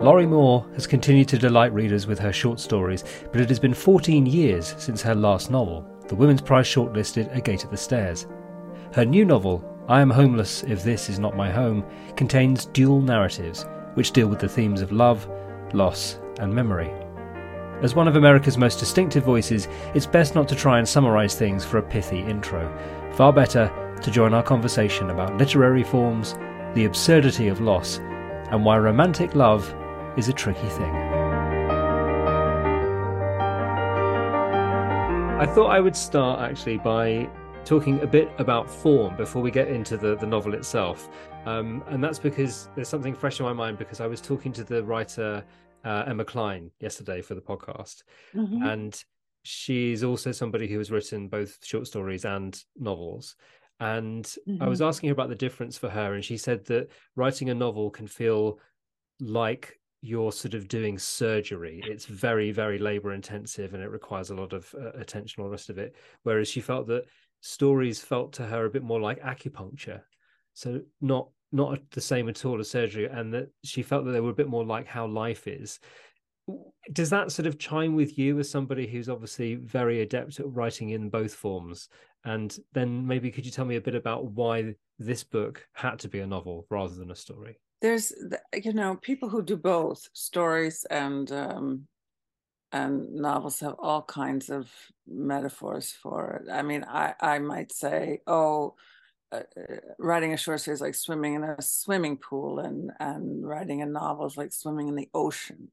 Lorrie Moore has continued to delight readers with her short stories, but it has been 14 years since her last novel, the Women's Prize shortlisted A Gate at the Stairs. Her new novel, I Am Homeless If This Is Not My Home, contains dual narratives which deal with the themes of love, loss, and memory. As one of America's most distinctive voices, it's best not to try and summarise things for a pithy intro. Far better to join our conversation about literary forms, the absurdity of loss, and why romantic love is a tricky thing. I thought I would start actually by talking a bit about form before we get into the, the novel itself. Um, and that's because there's something fresh in my mind because I was talking to the writer uh, Emma Cline yesterday for the podcast. Mm-hmm. And she's also somebody who has written both short stories and novels. And mm-hmm. I was asking her about the difference for her, and she said that writing a novel can feel like you're sort of doing surgery. It's very, very labor intensive and it requires a lot of uh, attention, all the rest of it. Whereas she felt that stories felt to her a bit more like acupuncture. So not not the same at all as surgery, and that she felt that they were a bit more like how life is. Does that sort of chime with you as somebody who's obviously very adept at writing in both forms? And then maybe could you tell me a bit about why this book had to be a novel rather than a story? There's, you know, people who do both stories and um, and novels have all kinds of metaphors for it. I mean, I I might say, oh, uh, uh, writing a short story is like swimming in a swimming pool, and and writing a novel is like swimming in the ocean,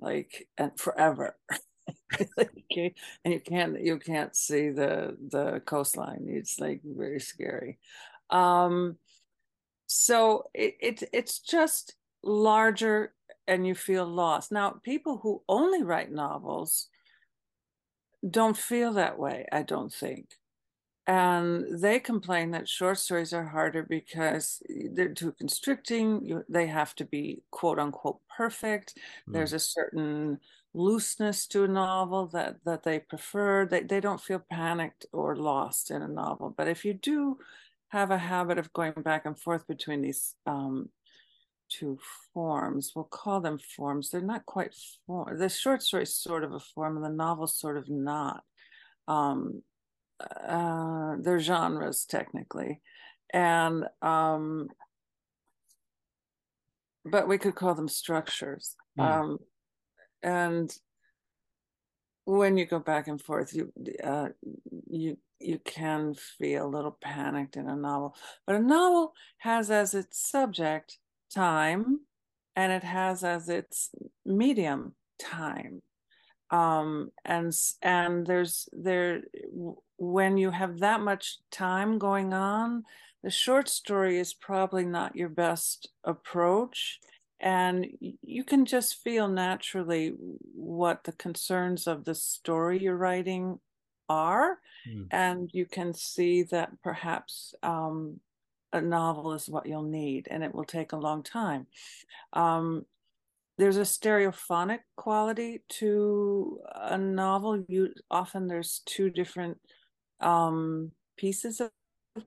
like and forever. okay. and you can't you can't see the the coastline. It's like very scary. Um, so it, it it's just larger and you feel lost. Now, people who only write novels don't feel that way, I don't think and they complain that short stories are harder because they're too constricting you, they have to be quote unquote perfect mm. there's a certain looseness to a novel that that they prefer they, they don't feel panicked or lost in a novel but if you do have a habit of going back and forth between these um, two forms we'll call them forms they're not quite form the short story is sort of a form and the novel sort of not um, uh, they're genres technically, and um, but we could call them structures. Mm. Um, and when you go back and forth, you uh, you you can feel a little panicked in a novel. But a novel has as its subject time, and it has as its medium time. Um, and and there's there when you have that much time going on, the short story is probably not your best approach. And you can just feel naturally what the concerns of the story you're writing are. Mm. And you can see that perhaps um, a novel is what you'll need, and it will take a long time. Um, there's a stereophonic quality to a novel. You often there's two different um, pieces of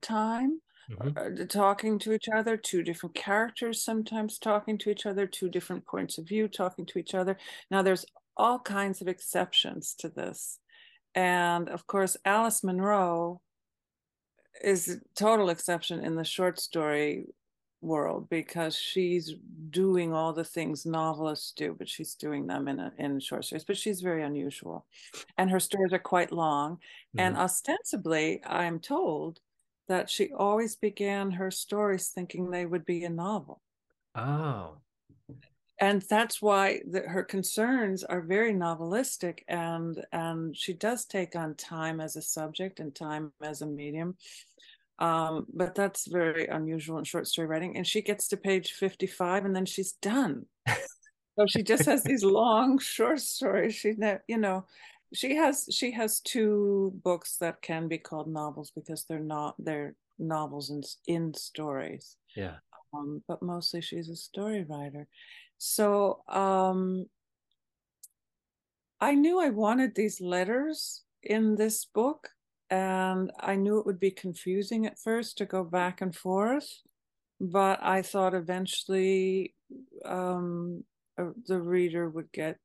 time mm-hmm. uh, talking to each other, two different characters sometimes talking to each other, two different points of view talking to each other. Now, there's all kinds of exceptions to this. And of course, Alice Munro is a total exception in the short story world because she's doing all the things novelists do, but she's doing them in a, in short stories. But she's very unusual, and her stories are quite long. Mm-hmm. And ostensibly, I'm told that she always began her stories thinking they would be a novel. Oh. And that's why the, her concerns are very novelistic, and and she does take on time as a subject and time as a medium um, but that's very unusual in short story writing. And she gets to page 55 and then she's done. so she just has these long short stories. She, you know, she has she has two books that can be called novels because they're not they're novels in in stories. Yeah. Um, but mostly she's a story writer. So um, I knew I wanted these letters in this book and I knew it would be confusing at first to go back and forth, but I thought eventually um, uh, the reader would get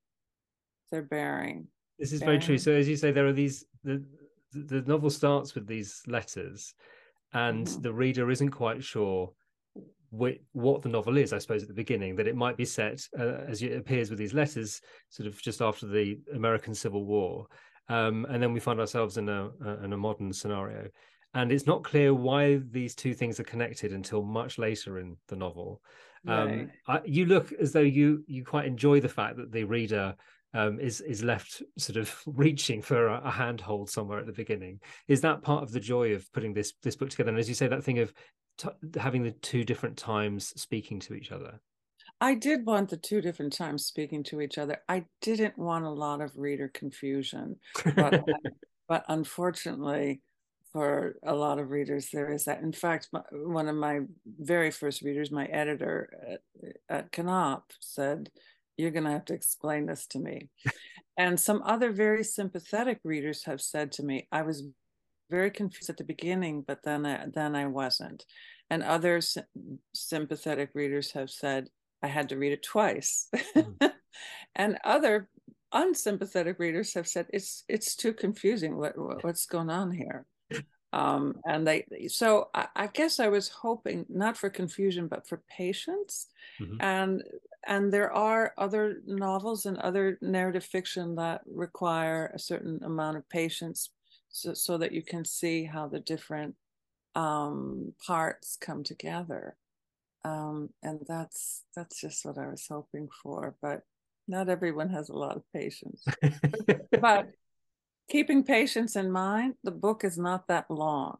their bearing. This is bearing. very true. So as you say, there are these the the novel starts with these letters, and mm-hmm. the reader isn't quite sure what the novel is, I suppose, at the beginning, that it might be set, uh, as it appears with these letters, sort of just after the American Civil War. Um, and then we find ourselves in a, in a modern scenario. And it's not clear why these two things are connected until much later in the novel. Um, right. I, you look as though you you quite enjoy the fact that the reader um, is is left sort of reaching for a, a, handhold somewhere at the beginning. Is that part of the joy of putting this this book together? And as you say, that thing of t- having the two different times speaking to each other. I did want the two different times speaking to each other. I didn't want a lot of reader confusion, but, but unfortunately, for a lot of readers, there is that. In fact, my, one of my very first readers, my editor at, at Knopf, said, You're going to have to explain this to me. and some other very sympathetic readers have said to me, I was very confused at the beginning, but then I, then I wasn't. And other sympathetic readers have said I had to read it twice. Mm. and other unsympathetic readers have said it's it's too confusing. What, what what's going on here? Um, and they so I, I, guess I was hoping not for confusion but for patience. Mm-hmm. And and there are other novels and other narrative fiction that require a certain amount of patience so, so that you can see how the different um, parts come together. Um, and that's that's just what I was hoping for. But not everyone has a lot of patience. but keeping patience in mind, the book is not that long.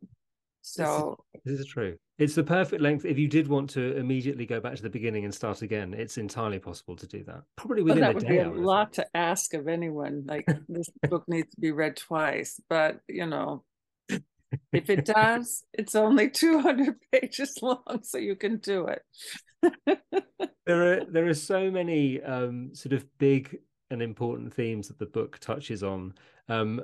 So this is, this is, true. It's the perfect length. If you did want to immediately go back to the beginning and start again, it's entirely possible to do that. Probably within well, that a day. Be a lot to ask of anyone. Like this book needs to be read twice, but you know, if it does, it's only 200 pages long, so you can do it. there are there are so many um, sort of big and important themes that the book touches on. Um,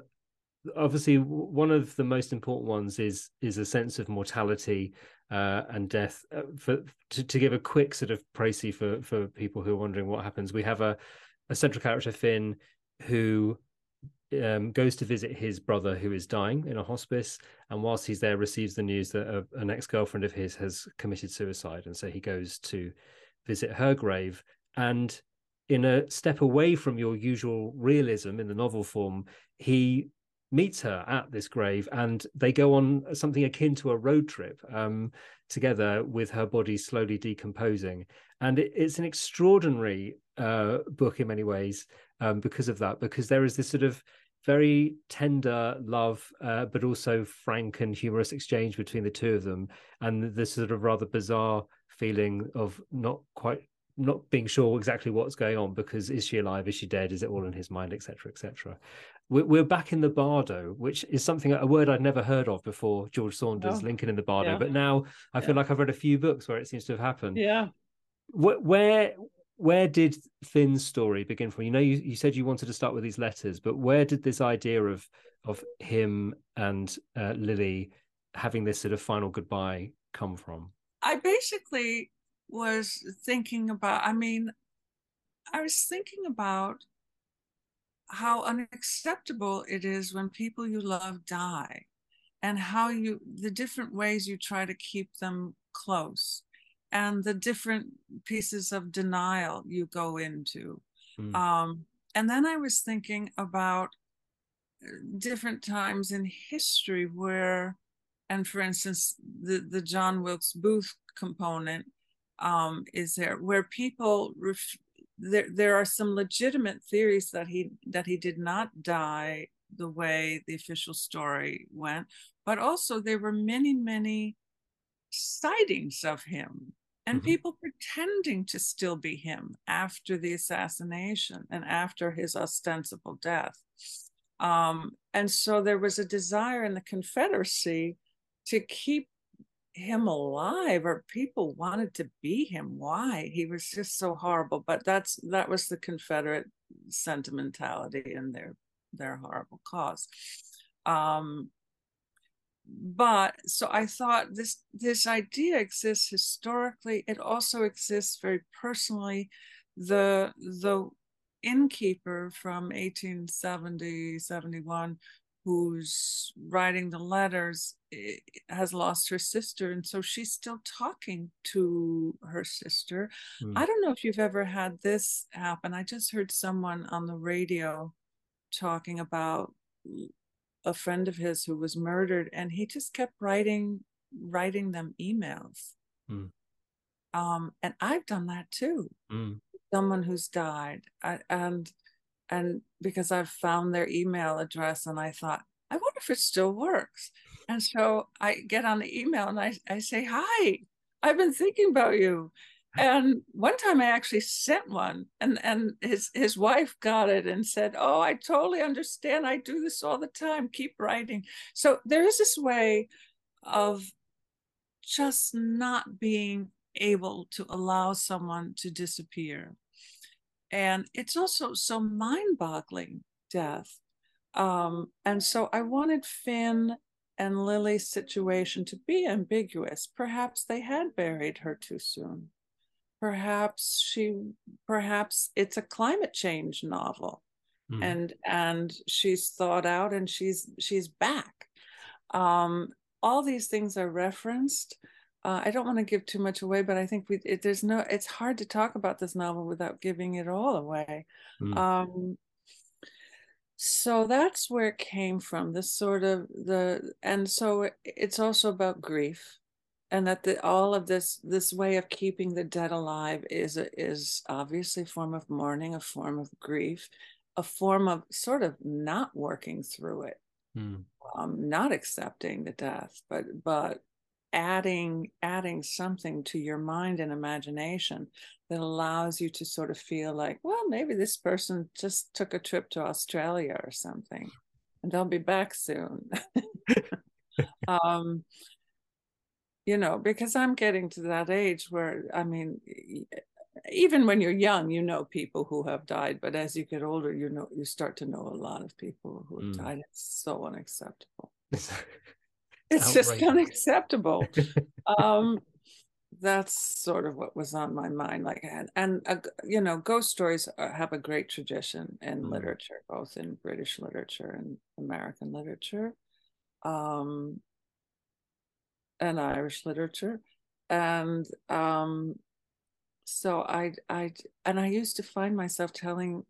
obviously one of the most important ones is is a sense of mortality uh, and death. Uh, for to, to, give a quick sort of précis for for people who are wondering what happens, we have a a central character Finn who um, goes to visit his brother who is dying in a hospice, and whilst he's there, receives the news that a, an ex girlfriend of his has committed suicide, and so he goes to visit her grave and in a step away from your usual realism in the novel form, he meets her at this grave and they go on something akin to a road trip um, together with her body slowly decomposing. And it, it's an extraordinary uh, book in many ways um, because of that because there is this sort of very tender love uh, but also frank and humorous exchange between the two of them and this sort of rather bizarre feeling of not quite not being sure exactly what's going on because is she alive? Is she dead? Is it all in his mind? Etc etc we're back in the bardo which is something a word i'd never heard of before george saunders oh, lincoln in the bardo yeah. but now i feel like i've read a few books where it seems to have happened. Yeah. Where where did finn's story begin from? You know you, you said you wanted to start with these letters but where did this idea of of him and uh, lily having this sort of final goodbye come from? I basically was thinking about, I mean, I was thinking about how unacceptable it is when people you love die and how you, the different ways you try to keep them close and the different pieces of denial you go into. Mm. Um, and then I was thinking about uh, different times in history where, and for instance, the, the John Wilkes Booth component um, is there where people ref- there there are some legitimate theories that he that he did not die the way the official story went but also there were many many sightings of him and mm-hmm. people pretending to still be him after the assassination and after his ostensible death um, and so there was a desire in the confederacy to keep him alive or people wanted to be him why? He was just so horrible but that's that was the confederate sentimentality and their their horrible cause. Um but so i thought this this idea exists historically. It also exists very personally. The the innkeeper from 1870 71 who's writing the letters eh, has lost her sister and so she's still talking to her sister mm. i don't know if you've ever had this happen i just heard someone on the radio talking about a friend of his who was murdered and he just kept writing writing them emails mm. um, and i've done that too mm. someone who's died I, and and because I've found their email address and I thought, I wonder if it still works. And so I get on the email and I, I say, Hi, I've been thinking about you. And one time I actually sent one and, and his his wife got it and said, Oh, I totally understand. I do this all the time. Keep writing. So there is this way of just not being able to allow someone to disappear and it's also so mind-boggling death. Um, and so i wanted finn and lily's situation to be ambiguous. Perhaps they had buried her too soon. Perhaps she perhaps it's a climate change novel. Mm. and and she's thought out and she's she's back. Um, all these things are referenced uh, I don't want to give too much away, but I think we it, there's no. It's hard to talk about this novel without giving it all away. Mm. Um, so that's where it came from. This sort of the, and so it, it's also about grief, and that the all of this this way of keeping the dead alive is a, is obviously a form of mourning, a form of grief, a form of sort of not working through it. Mm. Um, not accepting the death, but but adding adding something to your mind and imagination that allows you to sort of feel like well maybe this person just took a trip to australia or something and they'll be back soon. Um you know because i'm getting to that age where i mean even when you're young you know people who have died but as you get older you know you start to know a lot of people who have mm. died. It's so unacceptable it's outrageous. just unacceptable um that's sort of what was on my mind like and, and uh, you know ghost stories have a great tradition in mm. literature both in british literature and american literature um and irish literature and um so i i and i used to find myself telling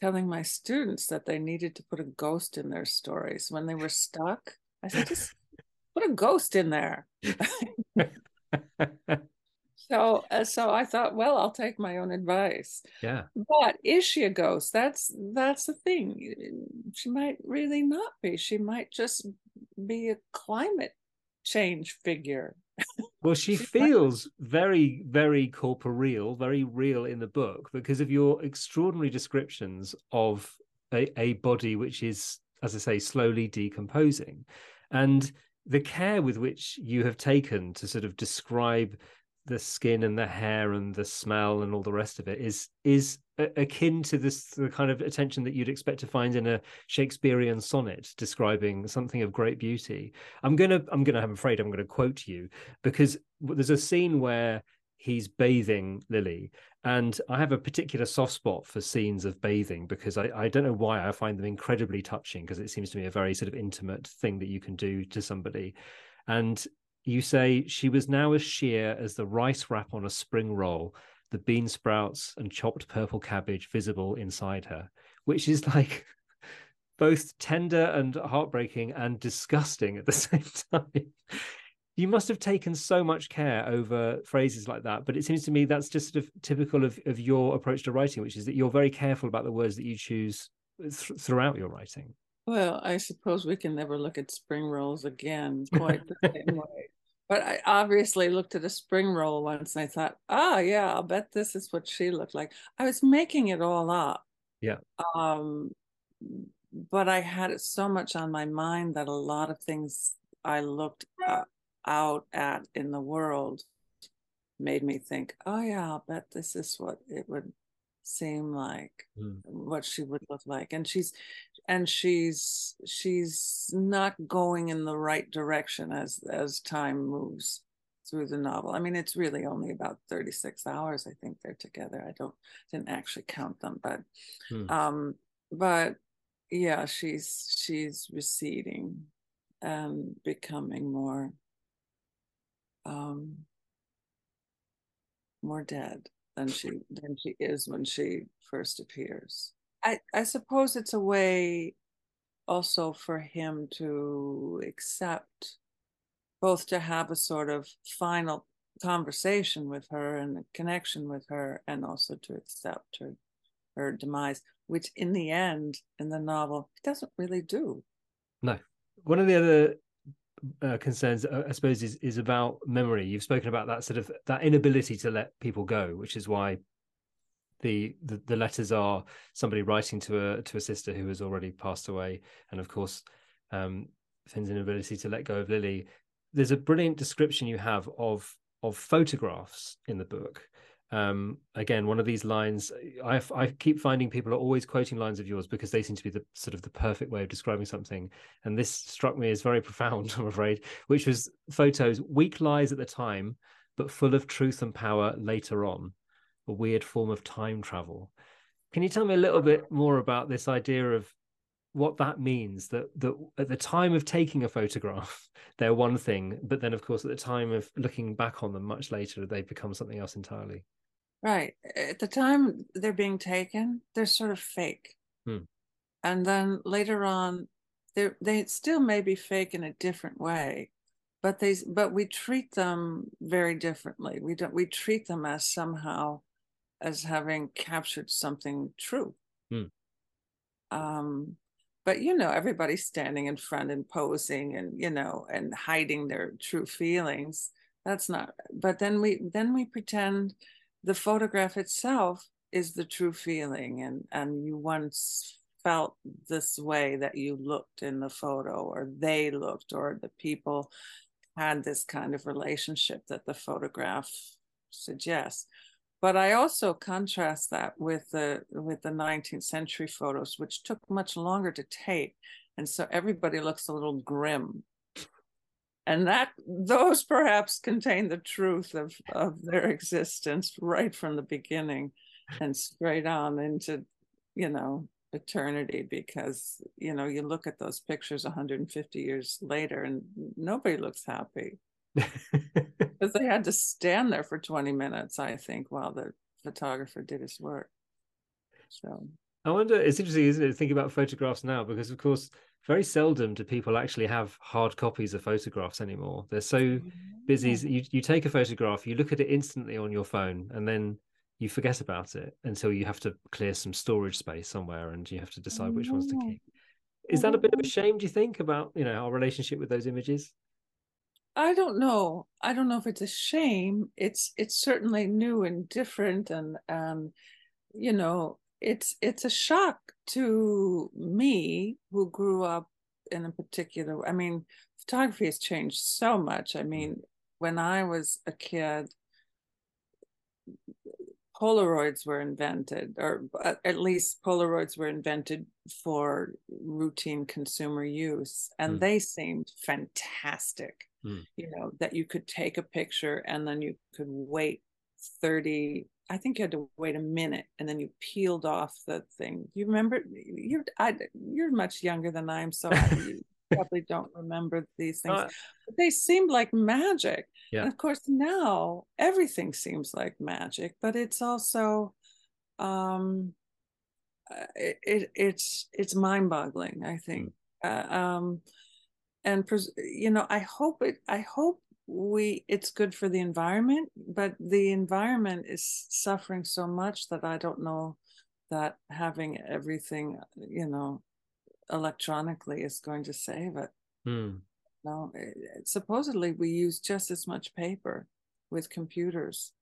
telling my students that they needed to put a ghost in their stories when they were stuck i said just put a ghost in there. so uh, so I thought, well, I'll take my own advice. Yeah. But is she a ghost? That's that's the thing. She might really not be. She might just be a climate change figure. Well, she feels very, very corporeal, very real in the book because of your extraordinary descriptions of a, a body which is, as I say, slowly decomposing. And the care with which you have taken to sort of describe the skin and the hair and the smell and all the rest of it is is akin to this the kind of attention that you'd expect to find in a Shakespearean sonnet describing something of great beauty. I'm gonna I'm gonna I'm afraid I'm gonna quote you because there's a scene where he's bathing Lily. And I have a particular soft spot for scenes of bathing because I, I don't know why I find them incredibly touching because it seems to me a very sort of intimate thing that you can do to somebody. And you say she was now as sheer as the rice wrap on a spring roll, the bean sprouts and chopped purple cabbage visible inside her, which is like both tender and heartbreaking and disgusting at the same time you must have taken so much care over phrases like that but it seems to me that's just sort of typical of, of your approach to writing which is that you're very careful about the words that you choose th- throughout your writing. Well i suppose we can never look at spring rolls again quite the same way. But i obviously looked at a spring roll once and i thought oh yeah i'll bet this is what she looked like. I was making it all up. Yeah. Um but i had it so much on my mind that a lot of things i looked up out at in the world made me think, oh yeah, I'll bet this is what it would seem like, mm. what she would look like. And she's and she's she's not going in the right direction as as time moves through the novel. I mean, it's really only about 36 hours, I think they're together. I don't didn't actually count them, but hmm. um, but yeah, she's she's receding and becoming more um more dead than she than she is when she first appears. I, I suppose it's a way also for him to accept both to have a sort of final conversation with her and a connection with her and also to accept her her demise which in the end in the novel he doesn't really do no one of the other uh, concerns uh, i suppose is is about memory you've spoken about that sort of that inability to let people go which is why the, the, the letters are somebody writing to a to a sister who has already passed away, and of course, um, Finn's inability to let go of Lily. There's a brilliant description you have of of photographs in the book. Um, again, one of these lines, I, I keep finding people are always quoting lines of yours because they seem to be the sort of the perfect way of describing something. And this struck me as very profound, I'm afraid, which was photos, weak lies at the time, but full of truth and power later on a weird form of time travel. Can you tell me a little bit more about this idea of what that means? That that at the time of taking a photograph, they're one thing, but then of course at the time of looking back on them much later, they become something else entirely. Right. At the time they're being taken, they're sort of fake. Hmm. And then later on, they they still may be fake in a different way, but they but we treat them very differently. We don't we treat them as somehow as having captured something true. Hmm. Um, but you know, everybody's standing in front and posing and you know and hiding their true feelings. That's not. But then we then we pretend the photograph itself is the true feeling, and and you once felt this way that you looked in the photo, or they looked, or the people had this kind of relationship that the photograph suggests but I also contrast that with the with the 19th century photos, which took much longer to take, and so everybody looks a little grim. And that those perhaps contain the truth of of their existence right from the beginning, and straight on into, you know, eternity. Because you know you look at those pictures 150 years later, and nobody looks happy. because they had to stand there for 20 minutes, I think, while the photographer did his work. So I wonder, it's interesting, isn't it, to think about photographs now, because of course, very seldom do people actually have hard copies of photographs anymore. They're so busy. Mm-hmm. You, you take a photograph, you look at it instantly on your phone, and then you forget about it until you have to clear some storage space somewhere and you have to decide which ones to mm-hmm. keep. Is that a bit of a mm-hmm. shame, do you think, about you know our relationship with those images? I don't know. I don't know if it's a shame. It's it's certainly new and different, and um, you know, it's it's a shock to me who grew up in a particular. I mean, photography has changed so much. I mean, when I was a kid, Polaroids were invented, or at least Polaroids were invented for routine consumer use, and mm. they seemed fantastic mm. you know, that you could take a picture and then you could wait 30 I think you had to wait a minute and then you peeled off the thing. You remember you're I, you're much younger than I am, so you probably don't remember these things. Uh, but they seemed like magic. Yeah. And of course now everything seems like magic, but it's also um uh, it, it it's it's mind-boggling, I think. Mm. Uh, um and you know i hope it i hope we it's good for the environment but the environment is suffering so much that i don't know that having everything you know electronically is going to save it hmm. no it, supposedly we use just as much paper with computers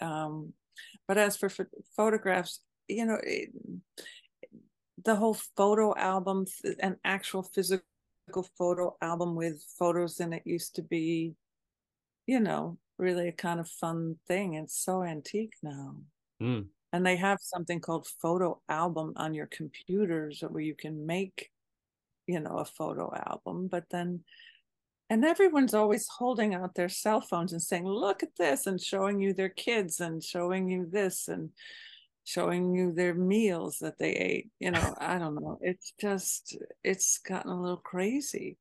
um, but as for ph- photographs you know it, the whole photo album and actual physical photo album with photos in it used to be, you know, really a kind of fun thing. It's so antique now. Mm. And they have something called photo album on your computers where you can make, you know, a photo album. But then and everyone's always holding out their cell phones and saying look at this and showing you their kids and showing you this and showing you their meals that they ate you know i don't know it's just it's gotten a little crazy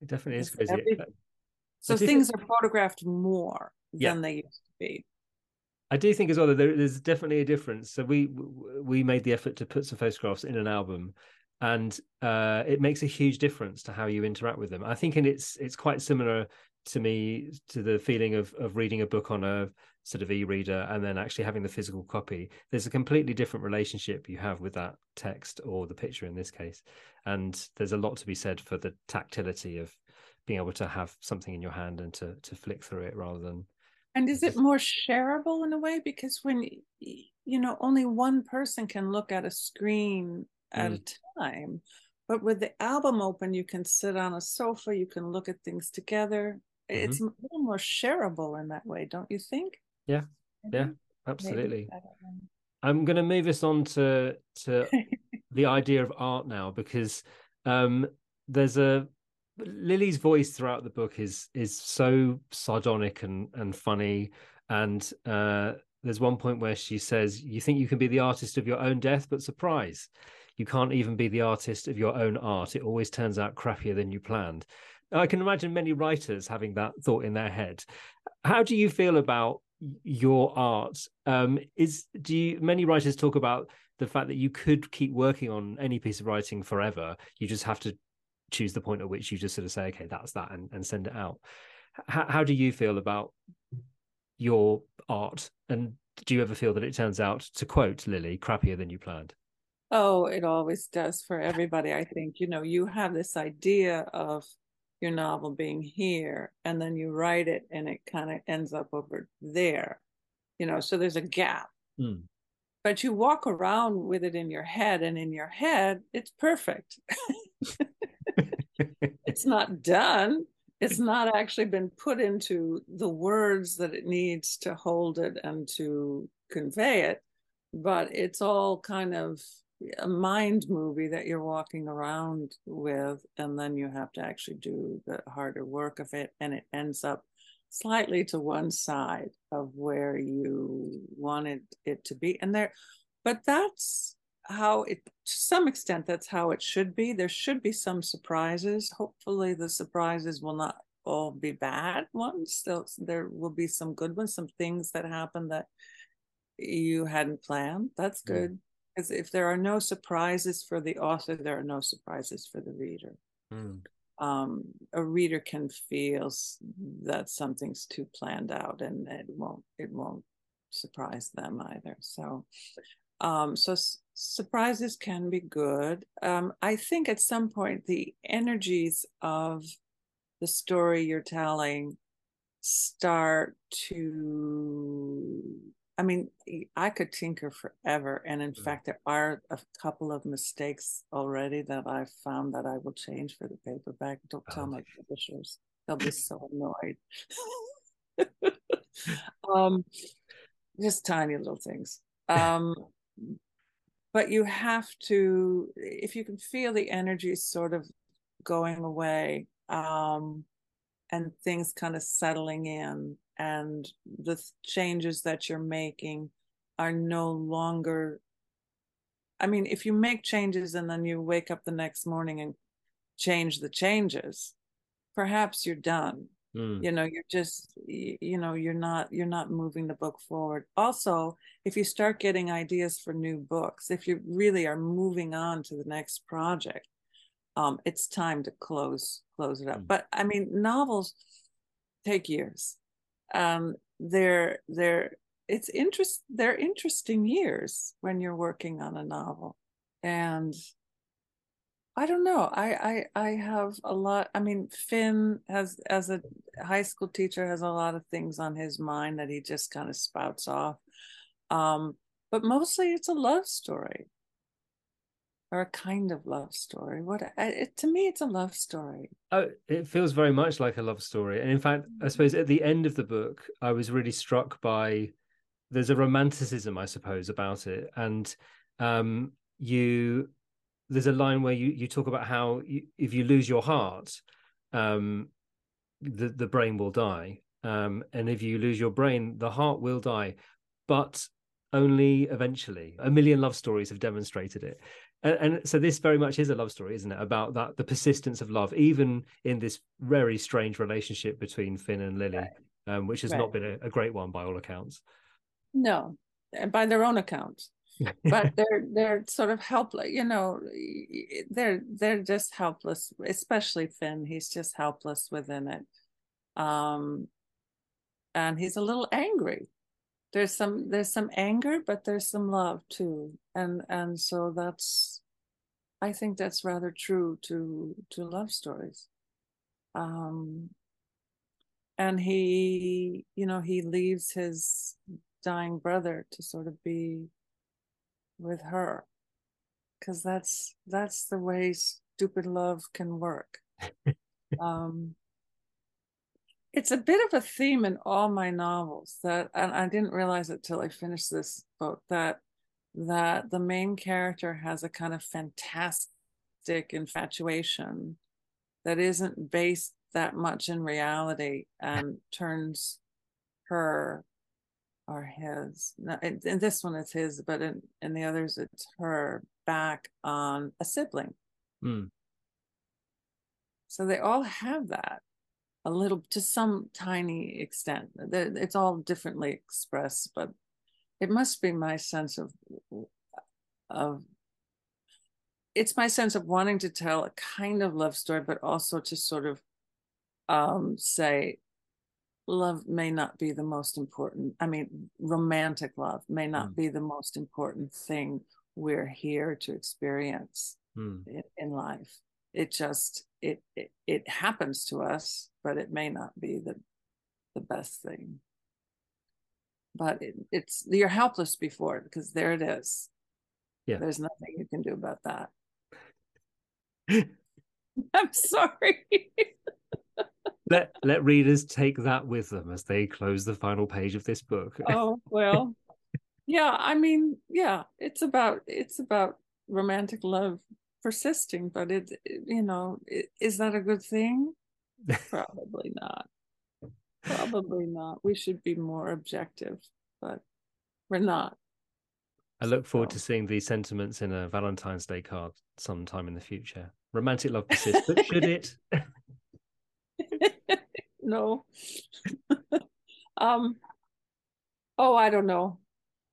it definitely is crazy every, so things are photographed more yeah. than they used to be I do think as well that there, there's definitely a difference. So we we made the effort to put some photographs in an album, and uh, it makes a huge difference to how you interact with them. I think, and it's it's quite similar to me to the feeling of of reading a book on a sort of e-reader and then actually having the physical copy. There's a completely different relationship you have with that text or the picture in this case, and there's a lot to be said for the tactility of being able to have something in your hand and to to flick through it rather than and is it more shareable in a way? Because when, you know, only one person can look at a screen at mm. a time. But with the album open, you can sit on a sofa, you can look at things together. Mm-hmm. It's a little more shareable in that way, don't you think? Yeah. Maybe? Yeah, absolutely. I'm going to move us on to to the idea of art now because um, there's a Lily's voice throughout the book is is so sardonic and and funny, and uh, there's one point where she says, "You think you can be the artist of your own death, but surprise, you can't even be the artist of your own art. It always turns out crappier than you planned." I can imagine many writers having that thought in their head. How do you feel about your art? Um, is do you many writers talk about the fact that you could keep working on any piece of writing forever? You just have to choose the point at which you just sort of say, okay, that's that, and, and send it out. H- how do you feel about your art? And do you ever feel that it turns out, to quote Lily, crappier than you planned? Oh, it always does for everybody. I think, you know, you have this idea of your novel being here, and then you write it and it kind of ends up over there, you know, so there's a gap. Mm. But you walk around with it in your head, and in your head, it's perfect. it's not done it's not actually been put into the words that it needs to hold it and to convey it but it's all kind of a mind movie that you're walking around with and then you have to actually do the harder work of it and it ends up slightly to one side of where you wanted it to be and there but that's how it to some extent that's how it should be. There should be some surprises. Hopefully the surprises will not all be bad ones. There will be some good ones some things that happen that you hadn't planned. That's good because if there are no surprises for the author there are no surprises for the reader mm. um, a reader can feel that something's too planned out and it won't it won't surprise them either so um, so s- surprises can be good. Um, I think at some point the energies of the story you're telling start to I mean, I could tinker forever. And in mm. fact, there are a couple of mistakes already that I've found that I will change for the paperback. Don't tell oh. my publishers, they'll be so annoyed. um, just tiny little things. Um, but you have to if you can feel the energy sort of going away um, and things kind of settling in and the changes that you're making are no longer i mean if you make changes and then you wake up the next morning and change the changes perhaps you're done Mm. You know, you're just you know, you're not you're not moving the book forward. Also, if you start getting ideas for new books, if you really are moving on to the next project, um, it's time to close close it up. Mm. But I mean, novels take years. Um, they're they're it's interest they're interesting years when you're working on a novel and I don't know. I, I I have a lot. I mean, Finn has as a high school teacher has a lot of things on his mind that he just kind of spouts off. Um, but mostly it's a love story or a kind of love story. What it, to me, it's a love story. Oh, it feels very much like a love story. And in fact, I mm-hmm. suppose at the end of the book, I was really struck by there's a romanticism, I suppose, about it, and um, you there's a line where you you talk about how you, if you lose your heart um the, the brain will die. Um, and if you lose your brain, the heart will die, but only eventually. A million love stories have demonstrated it. And, and, so this very much is a love story, isn't it? About that the persistence of love, even in this very strange relationship between Finn and Lily, right. um, which has right. not been a, a, great one by all accounts. No, by their own accounts. but they're they're sort of helpless, you know. They're they're just helpless, especially Finn. He's just helpless within it, um, and he's a little angry there's some there's some anger but there's some love too. And and so that's i think that's rather true to to love stories. Um and he you know he leaves his dying brother to sort of be with her. Because that's that's the way stupid love can work. Um it's a bit of a theme in all my novels that and i didn't realize it till i finished this book that that the main character has a kind of fantastic infatuation that isn't based that much in reality and turns her or his in this one it's his but in, in the others it's her back on a sibling mm. so they all have that a little to some tiny extent it's all differently expressed but it must be my sense of of it's my sense of wanting to tell a kind of love story but also to sort of um say love may not be the most important i mean romantic love may not mm. be the most important thing we're here to experience mm. in, in life it just it, it it happens to us but it may not be the the best thing. But it, it's you're helpless before it because there it is. Yeah. There's nothing you can do about that. I'm sorry. Let let readers take that with them as they close the final page of this book. Oh well. Yeah i mean yeah it's about it's about romantic love persisting but it, you know it, is that a good thing? Probably not. Probably not. We should be more objective but we're not. I look forward so. to seeing these sentiments in a valentine's day card sometime in the future. Romantic love persists but should it? No. Um oh i don't know.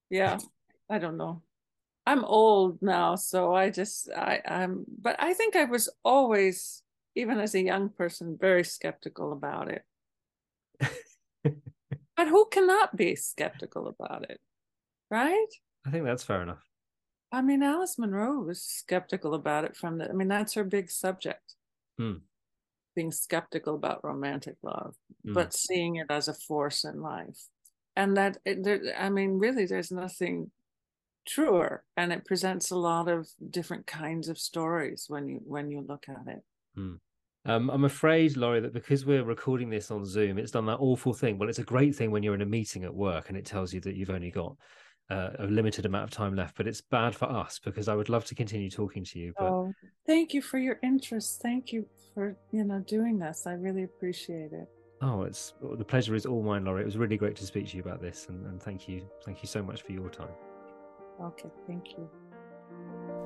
Yeah i don't know I'm old now, so I just I, I'm but I think I was always, even as a young person, very skeptical about it. but who cannot be skeptical about it? Right? I think that's fair enough. I mean, Alice Munro was skeptical about it from the I mean, that's her big subject. Hmm. Being skeptical about romantic love, hmm. but seeing it as a force in life. And that, it, there, I mean, really, there's nothing truer and it presents a lot of different kinds of stories when you when you look at it hmm. um, i'm afraid lorrie that because we're recording this on zoom it's done that awful thing well it's a great thing when you're in a meeting at work and it tells you that you've only got uh, a limited amount of time left but it's bad for us because i would love to continue talking to you but... oh thank you for your interest thank you for you know doing this i really appreciate it Oh, it's the pleasure is all mine, Lorrie. It was really great to speak to you about this, and, and thank you, thank you so much for your time. Okay, thank you.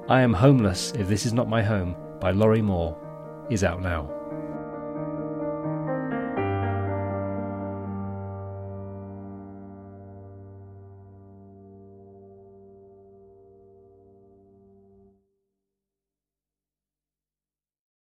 I Am Homeless If This Is Not My Home by Lorrie Moore is out now.